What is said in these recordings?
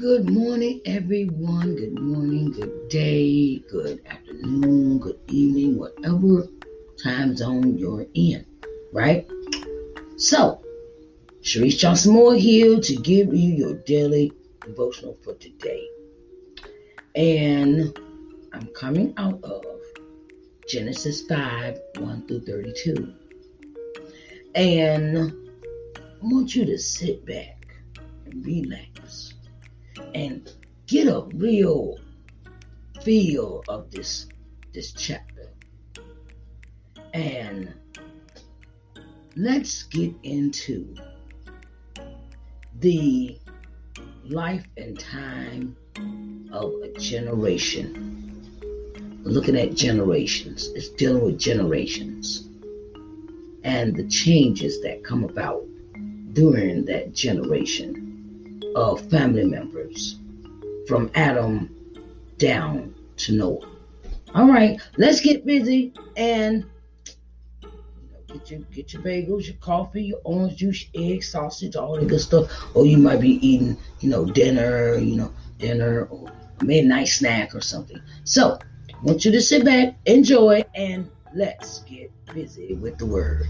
Good morning, everyone. Good morning, good day, good afternoon, good evening, whatever time zone you're in, right? So, Sharice Johnson Moore here to give you your daily devotional for today. And I'm coming out of Genesis 5 1 through 32. And I want you to sit back and relax and get a real feel of this this chapter. And let's get into the life and time of a generation. Looking at generations. It's dealing with generations and the changes that come about during that generation of family members from Adam down to Noah. All right, let's get busy and get your get your bagels, your coffee, your orange juice, eggs, sausage, all that good stuff. Or you might be eating, you know, dinner, you know, dinner or midnight snack or something. So I want you to sit back, enjoy, and let's get busy with the word.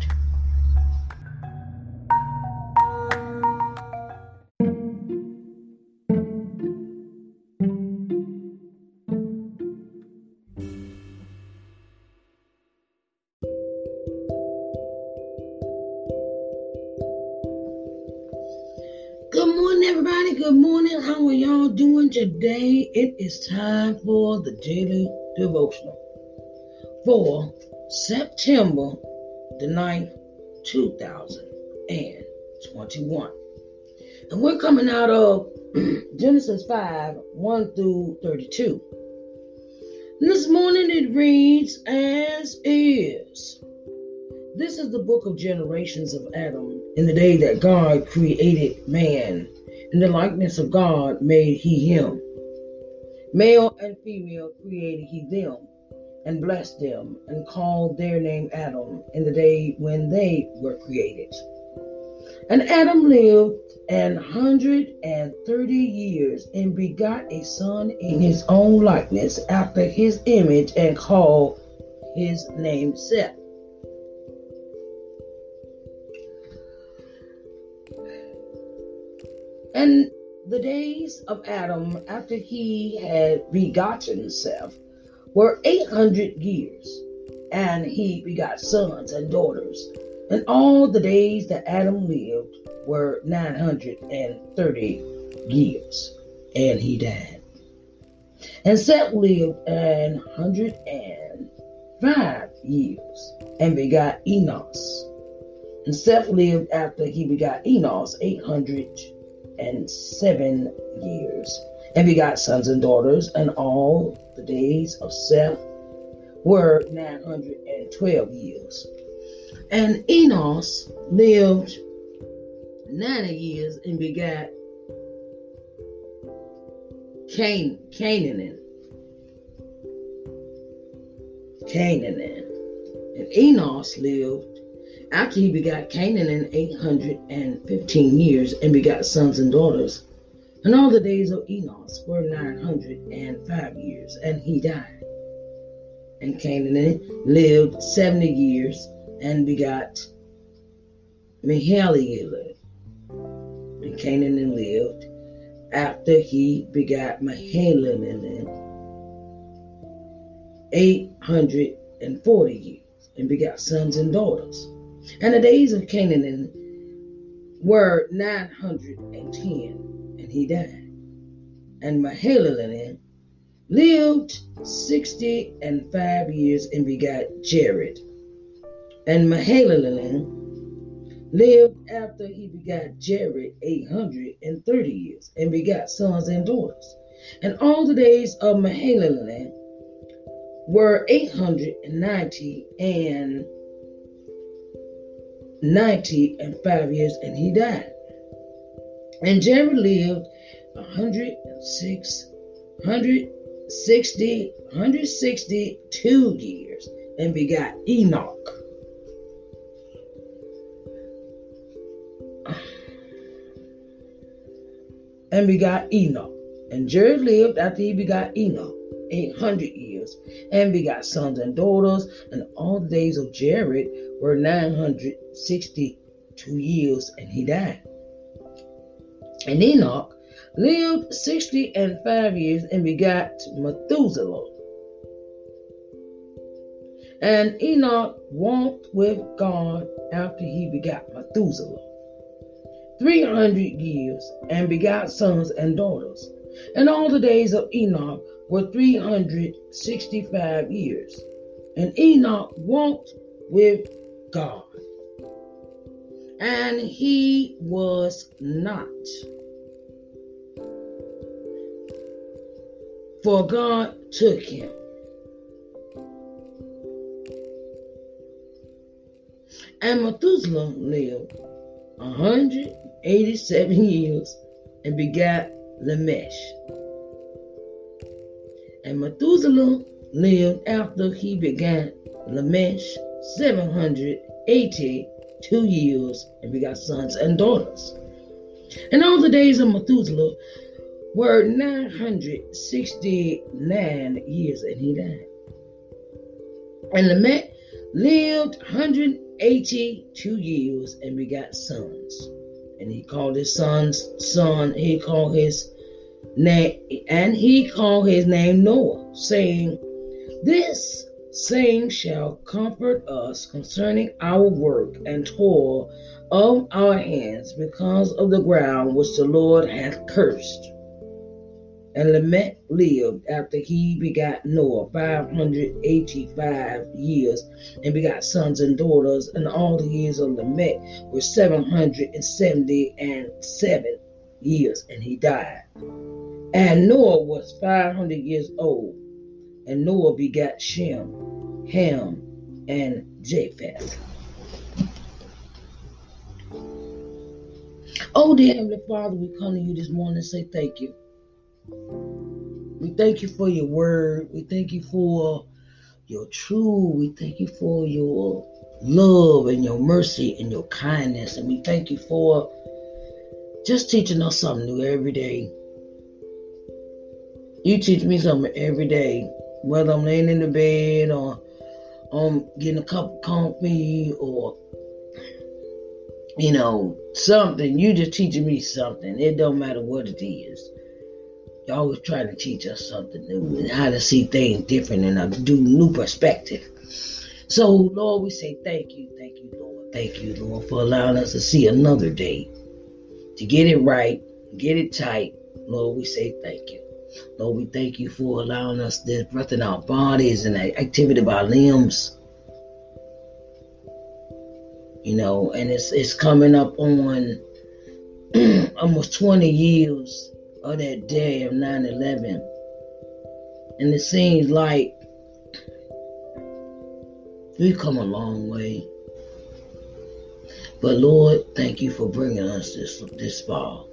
Today? It is time for the daily devotional for September the 9th, 2021. And we're coming out of Genesis 5 1 through 32. This morning it reads as is. This is the book of generations of Adam. In the day that God created man, in the likeness of God made he him. Male and female created he them, and blessed them, and called their name Adam in the day when they were created. And Adam lived an hundred and thirty years, and begot a son in his own likeness, after his image, and called his name Seth. And the days of Adam after he had begotten Seth were 800 years, and he begot sons and daughters. And all the days that Adam lived were 930 years, and he died. And Seth lived an hundred and five years, and begot Enos. And Seth lived after he begot Enos 800 and seven years, and begot sons and daughters, and all the days of Seth were nine hundred and twelve years. And Enos lived ninety years and begat Cain, Cainan, Cainan, and Enos lived after he begot Cainan in 815 years and begot sons and daughters. And all the days of Enos were 905 years, and he died. And Cainan lived 70 years and begot Mahalalel. And Cainan lived after he begot Mahalalel 840 years and begot sons and daughters. And the days of Cainan were 910, and he died. And Mahalalel lived sixty and five years and begot Jared. And Mahalalel lived after he begot Jared 830 years and begot sons and daughters. And all the days of Mahalalel were 890 and 90 and 5 years, and he died. And Jared lived 106, 160, 162 years and begot Enoch. And begot Enoch. And Jared lived after he begot Enoch 800 years and begot sons and daughters. And all the days of Jared were 962 years and he died. And Enoch lived 60 and 5 years and begot Methuselah. And Enoch walked with God after he begot Methuselah 300 years and begot sons and daughters. And all the days of Enoch were 365 years. And Enoch walked with God. And he was not. For God took him. And Methuselah lived 187 years and begat Lamech. And Methuselah lived after he begat Lamech 782 years and begot sons and daughters. And all the days of Methuselah were 969 years and he died. And Lamech lived 182 years and begot sons. And he called his son's son, he called his and he called his name Noah, saying, This same shall comfort us concerning our work and toil of our hands because of the ground which the Lord hath cursed. And Lamech lived after he begat Noah 585 years and begot sons and daughters, and all the years of Lamech were 770 and seven years, and he died. And Noah was 500 years old, and Noah begat Shem, Ham, and Japheth. Oh, dear Heavenly Father, we come to you this morning and say thank you. We thank you for your word. We thank you for your truth. We thank you for your love and your mercy and your kindness. And we thank you for just teaching us something new every day. You teach me something every day, whether I'm laying in the bed or I'm getting a cup of coffee or you know something. You just teaching me something. It don't matter what it is. You're always trying to teach us something new and how to see things different and a new perspective. So, Lord, we say thank you, thank you, Lord, thank you, Lord, for allowing us to see another day, to get it right, get it tight. Lord, we say thank you. Lord, we thank you for allowing us this breath in our bodies and the activity of our limbs. You know, and it's it's coming up on almost 20 years of that day of 9 11. And it seems like we've come a long way. But Lord, thank you for bringing us this this far.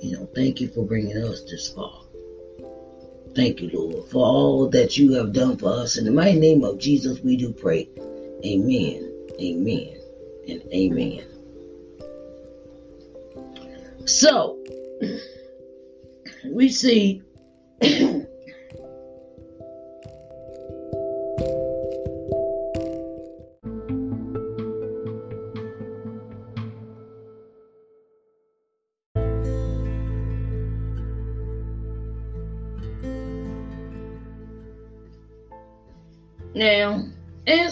You know, thank you for bringing us this far. Thank you, Lord, for all that you have done for us. In the mighty name of Jesus, we do pray. Amen, amen, and amen. So, we see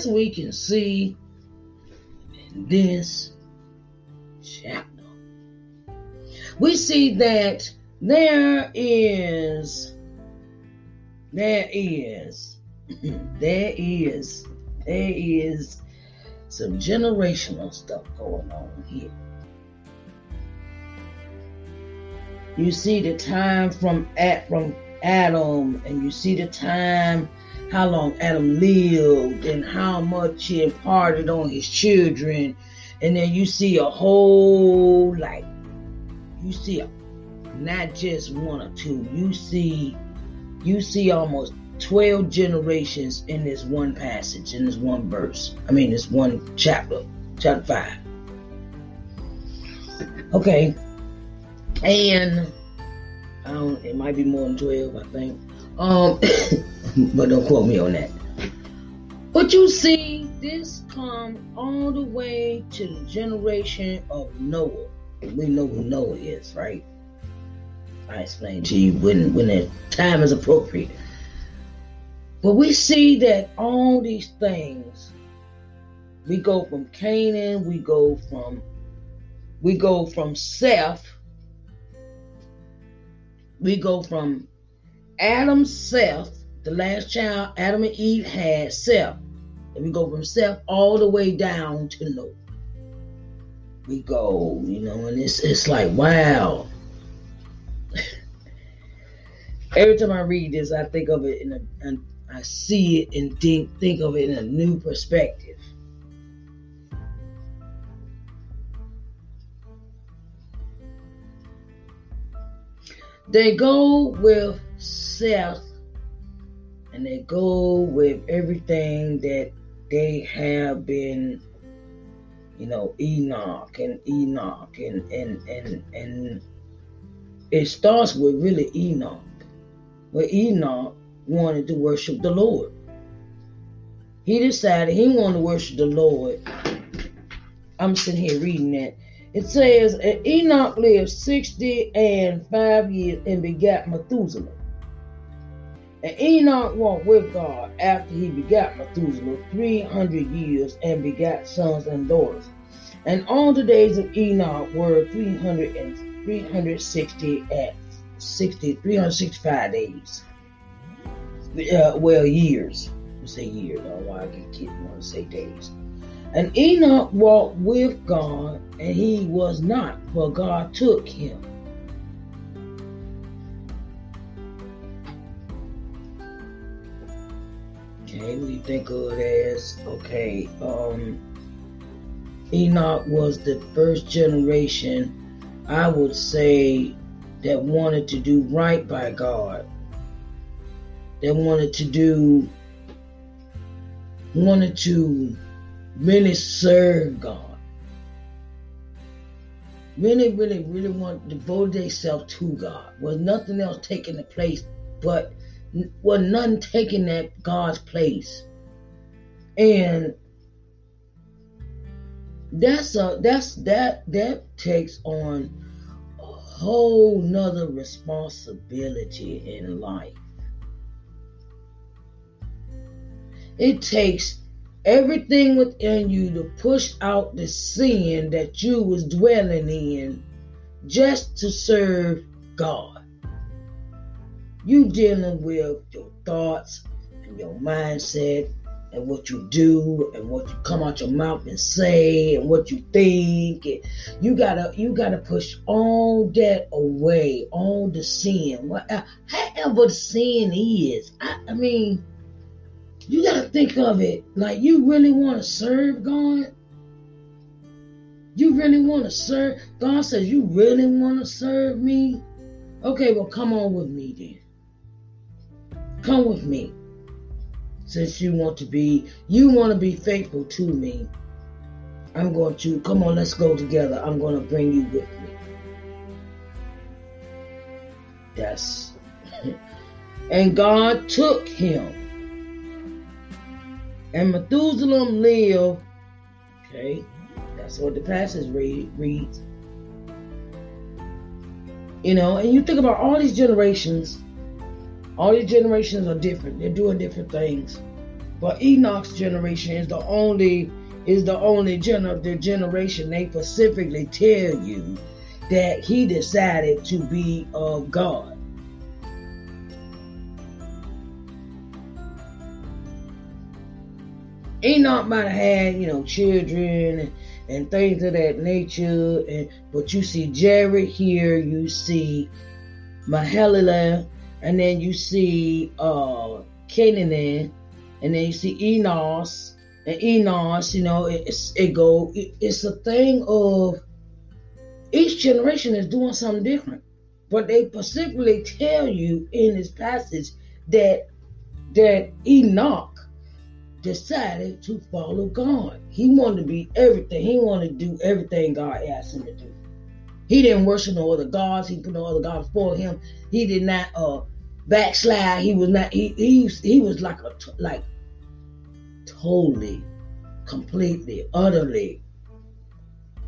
we can see in this chapter, we see that there is, there is, there is, there is some generational stuff going on here. You see the time from at from Adam, and you see the time how long Adam lived and how much he imparted on his children, and then you see a whole like you see a not just one or two. You see, you see almost 12 generations in this one passage, in this one verse. I mean, this one chapter, chapter 5. Okay. And I don't. It might be more than twelve, I think. Um, but don't quote me on that. But you see, this come all the way to the generation of Noah. We know who Noah is, right? I explain to you when when the time is appropriate. But we see that all these things, we go from Cainan, we go from we go from Seth, we go from Adam, Seth, the last child Adam and Eve had, Seth. And we go from Seth all the way down to Noah. We go, you know, and it's it's like wow. Every time I read this, I think of it in a, and I see it and think think of it in a new perspective. They go with Seth and they go with everything that they have been, you know, Enoch and Enoch and and and and it starts with really Enoch. Where Enoch wanted to worship the Lord. He decided he wanted to worship the Lord. I'm sitting here reading that. It says, Enoch lived 60 and 5 years and begat Methuselah. And Enoch walked with God after he begat Methuselah 300 years and begat sons and daughters. And all the days of Enoch were 300 and 360 at 60, 365 days. Uh, well, years. I say years. I don't know why I get kidding when I say days. And Enoch walked with God, and he was not, for God took him. You think of as? Okay, um, Enoch was the first generation, I would say, that wanted to do right by God. That wanted to do, wanted to really serve God. Really, really, really want devote themselves to God. Was nothing else taking the place, but was none taking that God's place. And that's a that's that that takes on a whole nother responsibility in life. It takes everything within you to push out the sin that you was dwelling in just to serve God. You dealing with your thoughts and your mindset and what you do and what you come out your mouth and say and what you think. And you gotta you gotta push all that away, all the sin, uh, however the sin is. I, I mean, you got to think of it like you really want to serve God. You really want to serve. God says, You really want to serve me? Okay, well, come on with me then. Come with me. Since you want to be, you want to be faithful to me. I'm going to, come on, let's go together. I'm going to bring you with me. That's, and God took him and Methuselah lived, okay, that's what the passage read, reads. You know, and you think about all these generations, all these generations are different. They're doing different things. But Enoch's generation is the only is the only gen of generation they specifically tell you that he decided to be of God. Enoch might have had, you know, children and, and things of that nature, and but you see Jared here, you see Mahalalel, and then you see uh Cainan, and then you see Enos and Enos. You know, it's it go. It, it's a thing of each generation is doing something different, but they specifically tell you in this passage that that Enoch decided to follow God. He wanted to be everything. He wanted to do everything God asked him to do. He didn't worship no other gods. He put no other gods before him. He did not uh backslide. He was not. He he he was like a like totally, completely, utterly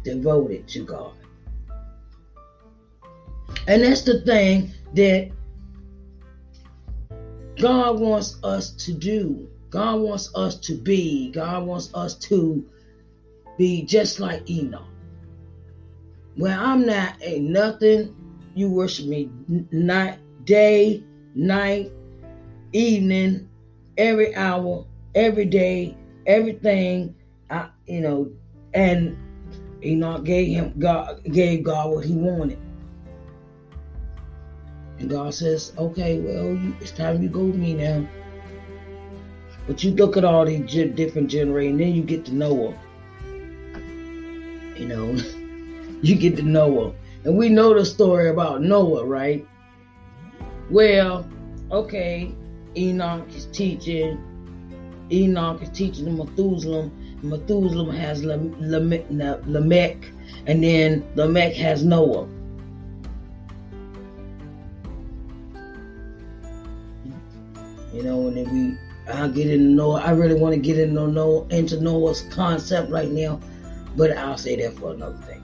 devoted to God. And that's the thing that God wants us to do. God wants us to be. God wants us to be just like Enoch. When I'm not a nothing, you worship me night, day, night, evening, every hour, every day, everything. I, you know, and Enoch gave him God gave God what he wanted. And God says, okay, well, you, it's time you go with me now. But you look at all these different generations, then you get to Noah. You know, you get to Noah. And we know the story about Noah, right? Well, okay, Enoch is teaching. Enoch is teaching Methuselah. Methuselah has Lamech, and then Lamech has Noah. You know, and then we I'll get into Noah. I really want to get into Noah into Noah's concept right now, but I'll say that for another thing.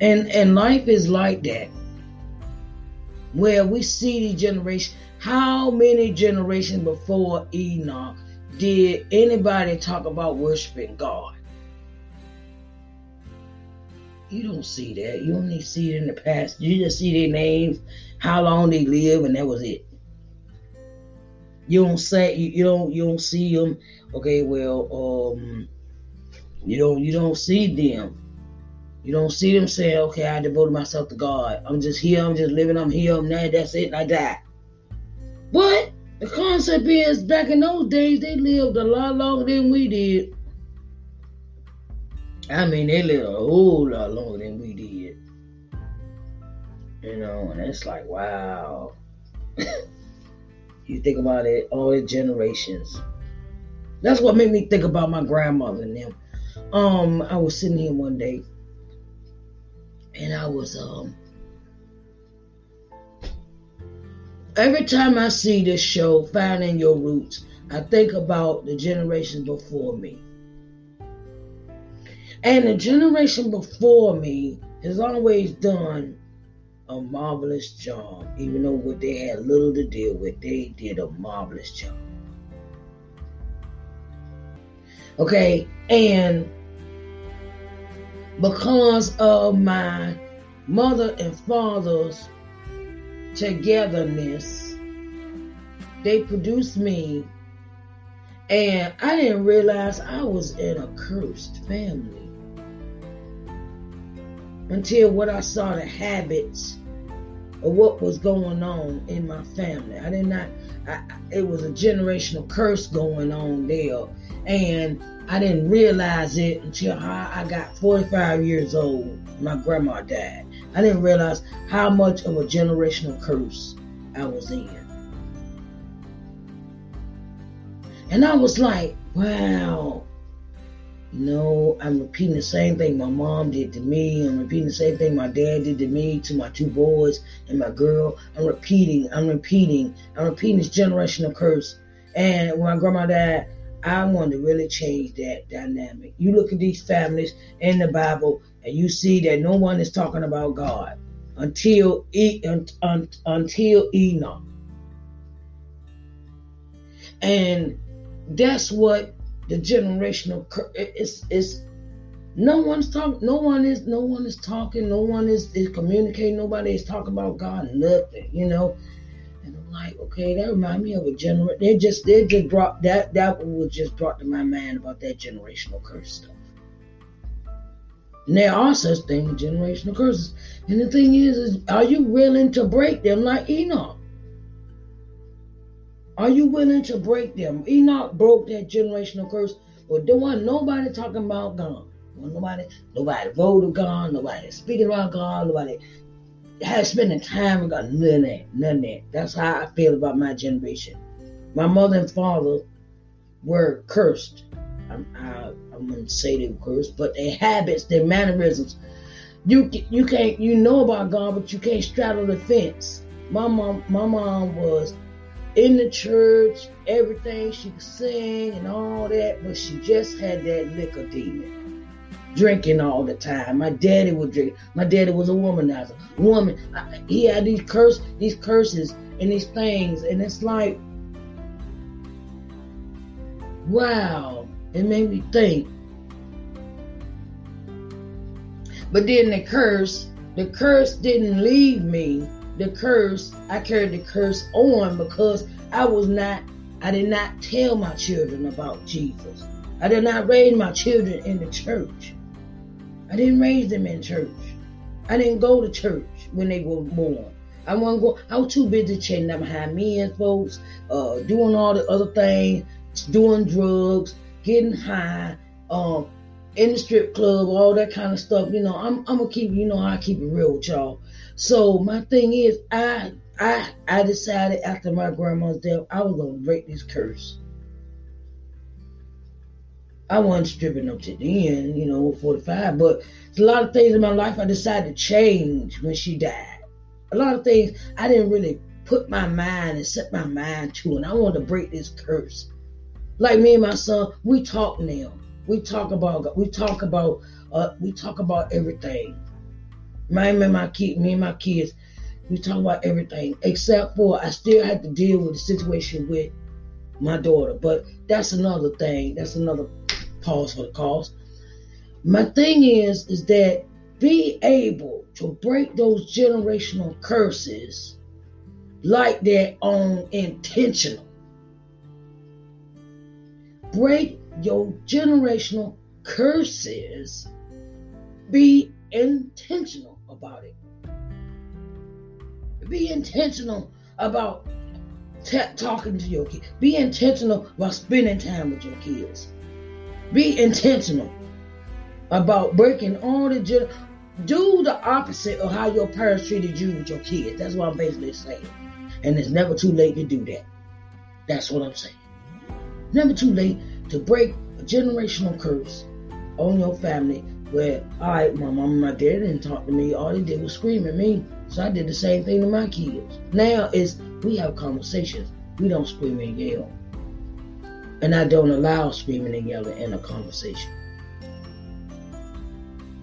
And and life is like that. Where we see the generation, how many generations before Enoch did anybody talk about worshiping God? You don't see that. You only see it in the past. You just see their names, how long they live, and that was it. You don't say you, don't you don't see them. Okay, well, um, you don't you don't see them. You don't see them saying, "Okay, I devoted myself to God. I'm just here. I'm just living. I'm here. I'm there. That's it. I die." But the concept is, back in those days, they lived a lot longer than we did. I mean, they lived a whole lot longer than we did. You know, and it's like, wow. You think about it, all the generations. That's what made me think about my grandmother and them. Um, I was sitting here one day, and I was um. Every time I see this show, Finding Your Roots, I think about the generation before me. And the generation before me has always done a marvelous job. Even though what they had little to deal with, they did a marvelous job. Okay, and because of my mother and father's togetherness, they produced me, and I didn't realize I was in a cursed family until what I saw the habits of what was going on in my family. I did not, I, it was a generational curse going on there. And I didn't realize it until I got 45 years old. My grandma died. I didn't realize how much of a generational curse I was in. And I was like, wow, you know, I'm repeating the same thing my mom did to me. I'm repeating the same thing my dad did to me, to my two boys and my girl. I'm repeating, I'm repeating, I'm repeating this generational curse. And when my grandma died, I wanted to really change that dynamic. You look at these families in the Bible and you see that no one is talking about God until e, un, un, until Enoch. And that's what the generational it's it's no one's talking no one is no one is talking no one is, is communicating nobody is talking about god nothing you know? And i'm like okay that remind me of a generation they just they just brought that that was just brought to my mind about that generational curse stuff. And there are such things generational curses. And the thing is is are you willing to break them like enoch are you willing to break them? Enoch broke that generational curse, but don't want nobody talking about God. Nobody, nobody voted God, nobody speaking about God, nobody has spending time with God. None of that, none of that. That's how I feel about my generation. My mother and father were cursed. I'm, I, I'm gonna say they were cursed, but their habits, their mannerisms, you you can't you know about God, but you can't straddle the fence. My mom, my mom was in the church, everything she could sing and all that, but she just had that liquor demon, drinking all the time. My daddy would drink. My daddy was a womanizer. Woman, he had these curse, these curses and these things, and it's like, wow, it made me think. But then the curse, the curse didn't leave me the curse, I carried the curse on because I was not, I did not tell my children about Jesus. I did not raise my children in the church. I didn't raise them in church. I didn't go to church when they were born. I wasn't go. I was too busy chasing up behind men, folks, uh, doing all the other things, doing drugs, getting high, um, in the strip club, all that kind of stuff. You know, I'm, I'm gonna keep, you know, I keep it real with y'all. So my thing is, I I I decided after my grandma's death, I was gonna break this curse. I wasn't stripping up to the end, you know, 45, but a lot of things in my life I decided to change when she died. A lot of things I didn't really put my mind and set my mind to, and I wanted to break this curse. Like me and my son, we talk now. We talk about we talk about uh, we talk about everything. My and my kid, me and my kids, we talk about everything except for I still had to deal with the situation with my daughter. But that's another thing. That's another pause for the cause. My thing is, is that be able to break those generational curses like their own intentional. Break your generational curses. Be intentional about it. Be intentional about t- talking to your kids. Be intentional about spending time with your kids. Be intentional about breaking all the gen- do the opposite of how your parents treated you with your kids. That's what I'm basically saying. And it's never too late to do that. That's what I'm saying. Never too late to break a generational curse on your family where, all right, my mom and my dad didn't talk to me. All they did was scream at me. So I did the same thing to my kids. Now it's we have conversations. We don't scream and yell. And I don't allow screaming and yelling in a conversation.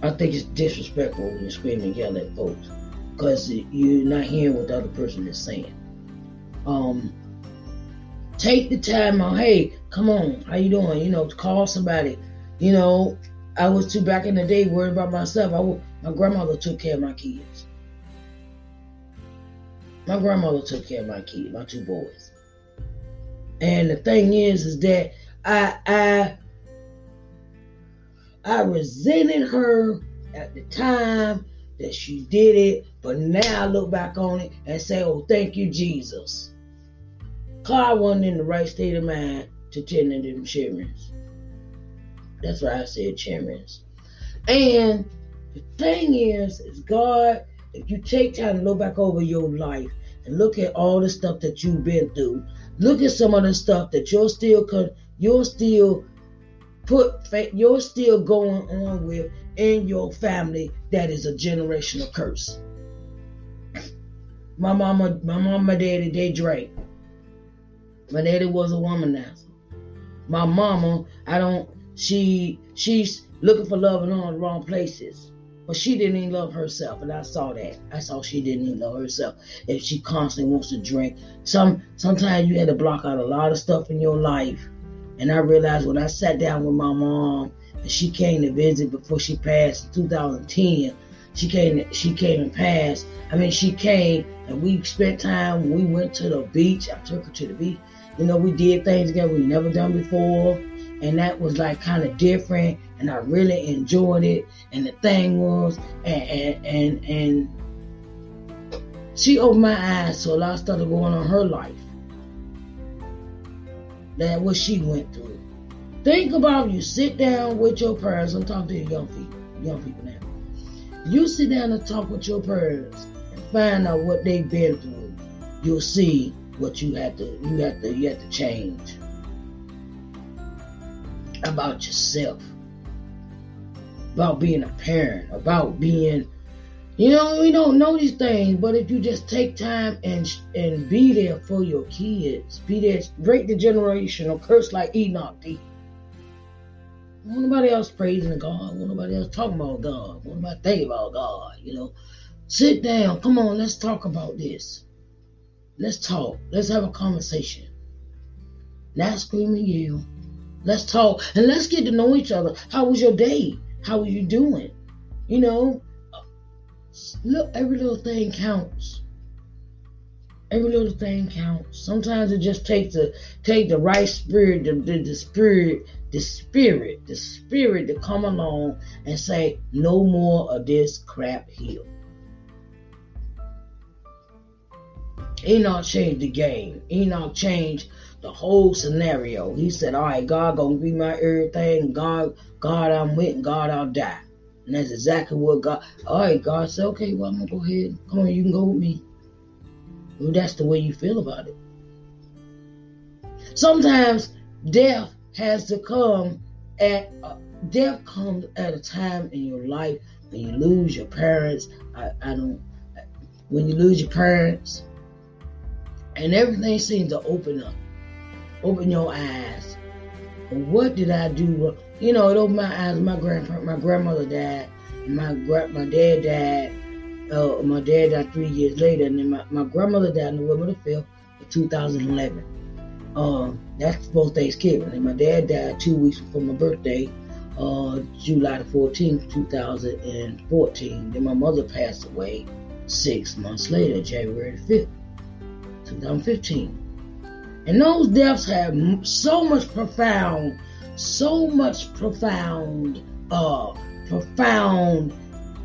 I think it's disrespectful when you scream and yell at folks because you're not hearing what the other person is saying. Um, take the time out. Hey, come on, how you doing? You know, call somebody. You know, I was too back in the day worried about myself. I, my grandmother took care of my kids. My grandmother took care of my kids, my two boys. And the thing is, is that I I I resented her at the time that she did it, but now I look back on it and say, "Oh, thank you, Jesus." Cause wasn't in the right state of mind to tend to them children. That's why I said children's. And the thing is, is God, if you take time to look back over your life and look at all the stuff that you've been through, look at some of the stuff that you're still you're still put you're still going on with in your family that is a generational curse. My mama, my mama, daddy, they drank. My daddy was a womanizer. My mama, I don't she she's looking for love in all the wrong places. But she didn't even love herself, and I saw that. I saw she didn't even love herself. If she constantly wants to drink, some sometimes you had to block out a lot of stuff in your life. And I realized when I sat down with my mom and she came to visit before she passed in 2010, she came she came and passed. I mean she came and we spent time. We went to the beach. I took her to the beach. You know, we did things together we never done before and that was like kind of different and I really enjoyed it and the thing was and and and, and she opened my eyes to a lot stuff going on in her life. That what she went through. Think about you sit down with your parents I'm talking to you young people young people now. You sit down and talk with your parents and find out what they've been through. You'll see what you have to you have to you have to change about yourself. about being a parent, about being, you know, we don't know these things, but if you just take time and and be there for your kids, be there, break the generational curse like Enoch did. Won't nobody else praising God. Won't nobody else talking about God. Won't nobody think about God. You know, sit down. Come on, let's talk about this. Let's talk. Let's have a conversation. Not screaming you. Let's talk and let's get to know each other. How was your day? How are you doing? You know, look, every little thing counts. Every little thing counts. Sometimes it just takes to take the right spirit, the, the, the spirit, the spirit, the spirit to come along and say, no more of this crap here. Enoch changed the game. Enoch changed the whole scenario. He said, All right, God gonna be my everything. God, God, I'm with, God, I'll die. And that's exactly what God. All right, God said, Okay, well, I'm gonna go ahead. Come on, you can go with me. Well, that's the way you feel about it. Sometimes death has to come at uh, death comes at a time in your life when you lose your parents. I, I don't. When you lose your parents, and everything seems to open up, open your eyes. What did I do? You know, it opened my eyes. My grandpa, my grandmother died. My my dad died. Uh, my dad died three years later, and then my, my grandmother died November the fifth of 2011. Um, that's before Thanksgiving, and my dad died two weeks before my birthday, uh, July the 14th, 2014. Then my mother passed away six months later, January the 5th, 2015. And those deaths have so much profound, so much profound, uh, profound,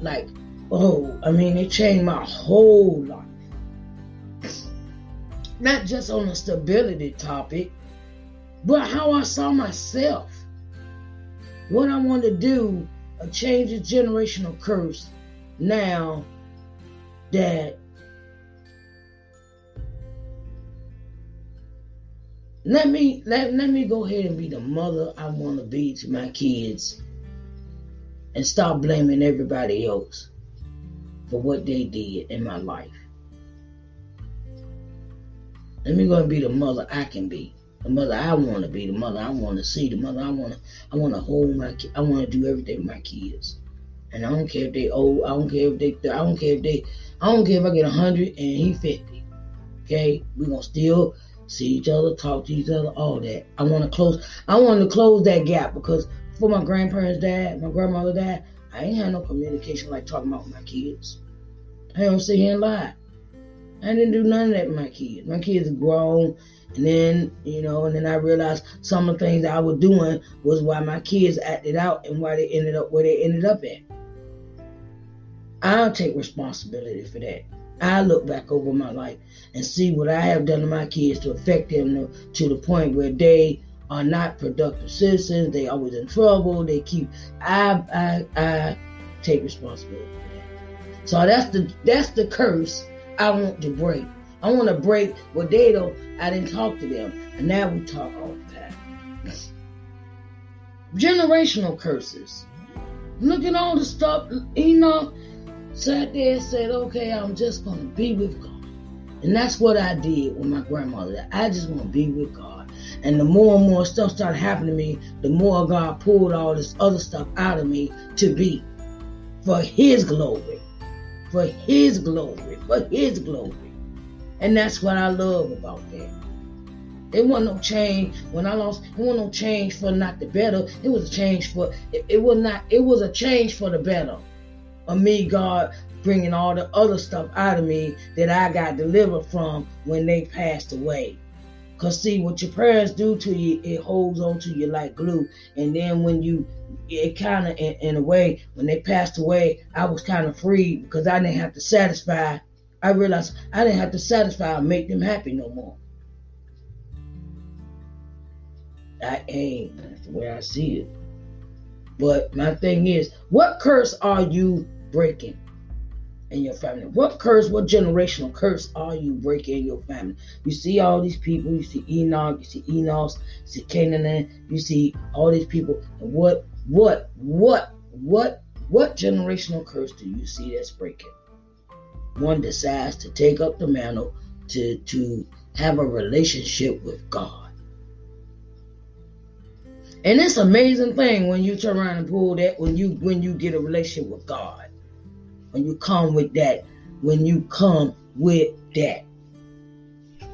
like, oh, I mean, it changed my whole life. Not just on the stability topic, but how I saw myself. What I want to do, a change the generational curse now that let me let, let me go ahead and be the mother I want to be to my kids and stop blaming everybody else for what they did in my life. Let me go and be the mother I can be, the mother I want to be, the mother I want to see, the mother I want to I want to hold my I want to do everything with my kids. And I don't care if they old, I don't care if they I don't care if they I don't care if I get 100 and he 50. Okay? We're going to still see each other, talk to each other, all that. I want to close. I want to close that gap because for my grandparents dad, my grandmother dad, I ain't had no communication like talking about my kids. I don't sit here and lie. I didn't do none of that with my kids. My kids grown, and then you know, and then I realized some of the things I was doing was why my kids acted out and why they ended up where they ended up at. I'll take responsibility for that. I look back over my life and see what I have done to my kids to affect them to, the point where they are not productive citizens. They always in trouble. They keep. I I I take responsibility for that. So that's the that's the curse I want to break. I want to break what they don't. I didn't talk to them, and now we talk all the time. Generational curses. Look at all the stuff. You know, sat there and said, "Okay, I'm just gonna be with God." And that's what I did with my grandmother. I just want to be with God. And the more and more stuff started happening to me, the more God pulled all this other stuff out of me to be for His glory. For His glory. For His glory. And that's what I love about that. It wasn't no change when I lost. It wasn't no change for not the better. It was a change for. It, it was not. It was a change for the better. Me, God bringing all the other stuff out of me that I got delivered from when they passed away. Cause see what your prayers do to you, it holds on to you like glue. And then when you, it kind of, in, in, a way, when they passed away, I was kind of free because I didn't have to satisfy. I realized I didn't have to satisfy and make them happy no more. I ain't. That's the way I see it. But my thing is, what curse are you breaking? in your family? What curse, what generational curse are you breaking in your family? You see all these people, you see Enoch, you see Enos, you see Cainan, you see all these people. And what, what, what, what What generational curse do you see that's breaking? One decides to take up the mantle to, to have a relationship with God. And it's amazing thing when you turn around and pull that when you when you get a relationship with God. When you come with that, when you come with that.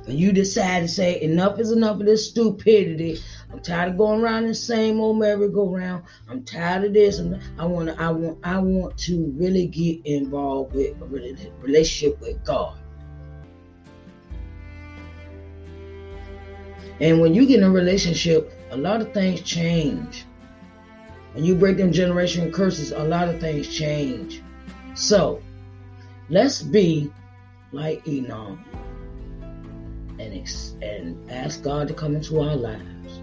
When you decide to say enough is enough of this stupidity, I'm tired of going around the same old merry-go-round. I'm tired of this. And I want to, I want, I want to really get involved with a relationship with God. And when you get in a relationship, a lot of things change. When you break them generational curses, a lot of things change. So, let's be like Enoch and, ex- and ask God to come into our lives.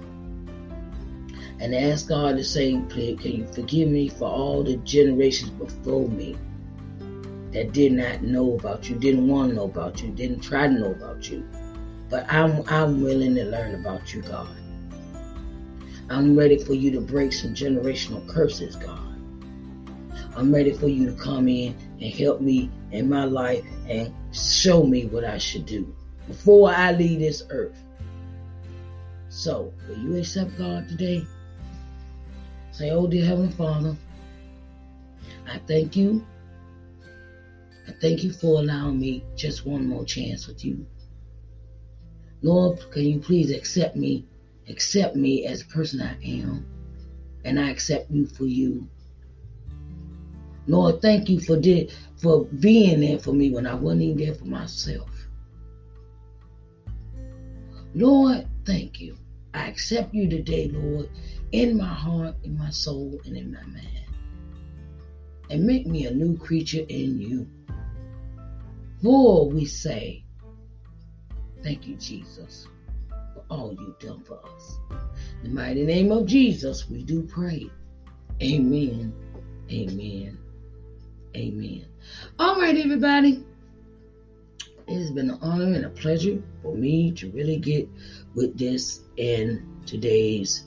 And ask God to say, Please, can you forgive me for all the generations before me that did not know about you, didn't want to know about you, didn't try to know about you. But I'm I'm willing to learn about you, God. I'm ready for you to break some generational curses, God. I'm ready for you to come in and help me in my life and show me what I should do before I leave this earth. So, will you accept God today? Say, Oh, dear Heavenly Father, I thank you. I thank you for allowing me just one more chance with you. Lord, can you please accept me? Accept me as the person I am. And I accept you for you. Lord, thank you for did, for being there for me when I wasn't even there for myself. Lord, thank you. I accept you today, Lord, in my heart, in my soul, and in my mind. And make me a new creature in you. Lord, we say, Thank you, Jesus, for all you've done for us. In the mighty name of Jesus, we do pray. Amen. Amen. Amen. All right, everybody. It has been an honor and a pleasure for me to really get with this in today's.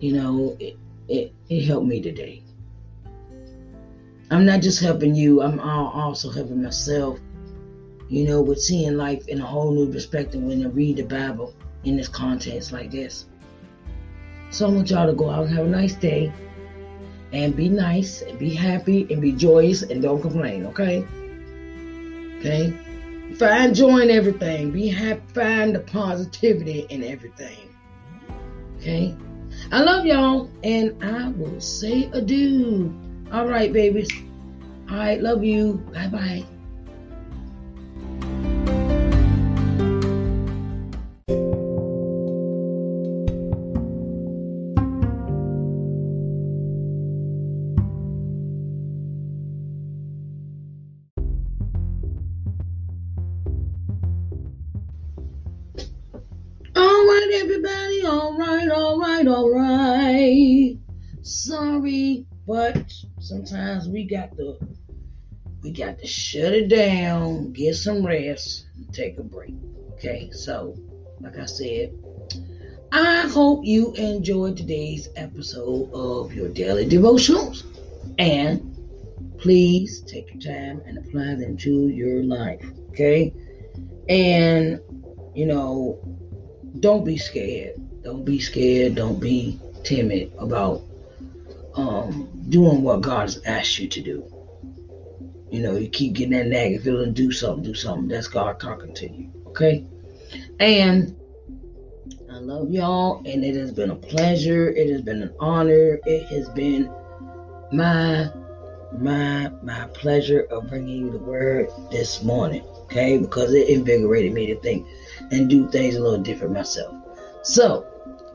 You know, it, it, it helped me today. I'm not just helping you, I'm also helping myself you know, with seeing life in a whole new perspective when you read the Bible in this context like this. So I want y'all to go out and have a nice day and be nice and be happy and be joyous and don't complain, okay? Okay? Find joy in everything. Be happy, find the positivity in everything. Okay? I love y'all and I will say adieu. All right, babies. All right, love you. Bye bye. Everybody. All right, all right, all right. Sorry, but sometimes we got to we got to shut it down, get some rest, take a break. Okay, so like I said, I hope you enjoyed today's episode of your daily devotionals, and please take your time and apply them to your life. Okay, and you know don't be scared. Don't be scared. Don't be timid about um, doing what God has asked you to do. You know, you keep getting that negative feeling, do something, do something. That's God talking to you. Okay? And I love y'all, and it has been a pleasure. It has been an honor. It has been my my my pleasure of bringing you the word this morning okay because it invigorated me to think and do things a little different myself. So,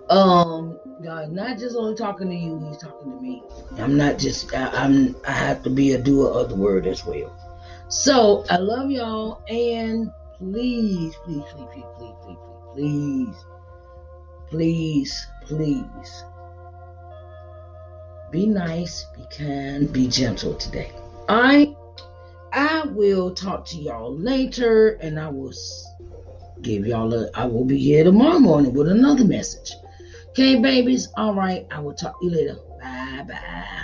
um, God, not just only talking to you, He's talking to me. I'm not just I, I'm I have to be a doer of the word as well. So I love y'all and please, please, please, please, please, please, please, please, please be nice, be kind, be gentle today. I I will talk to y'all later and I will give y'all a, I will be here tomorrow morning with another message. Okay, babies? All right. I will talk to you later. Bye. Bye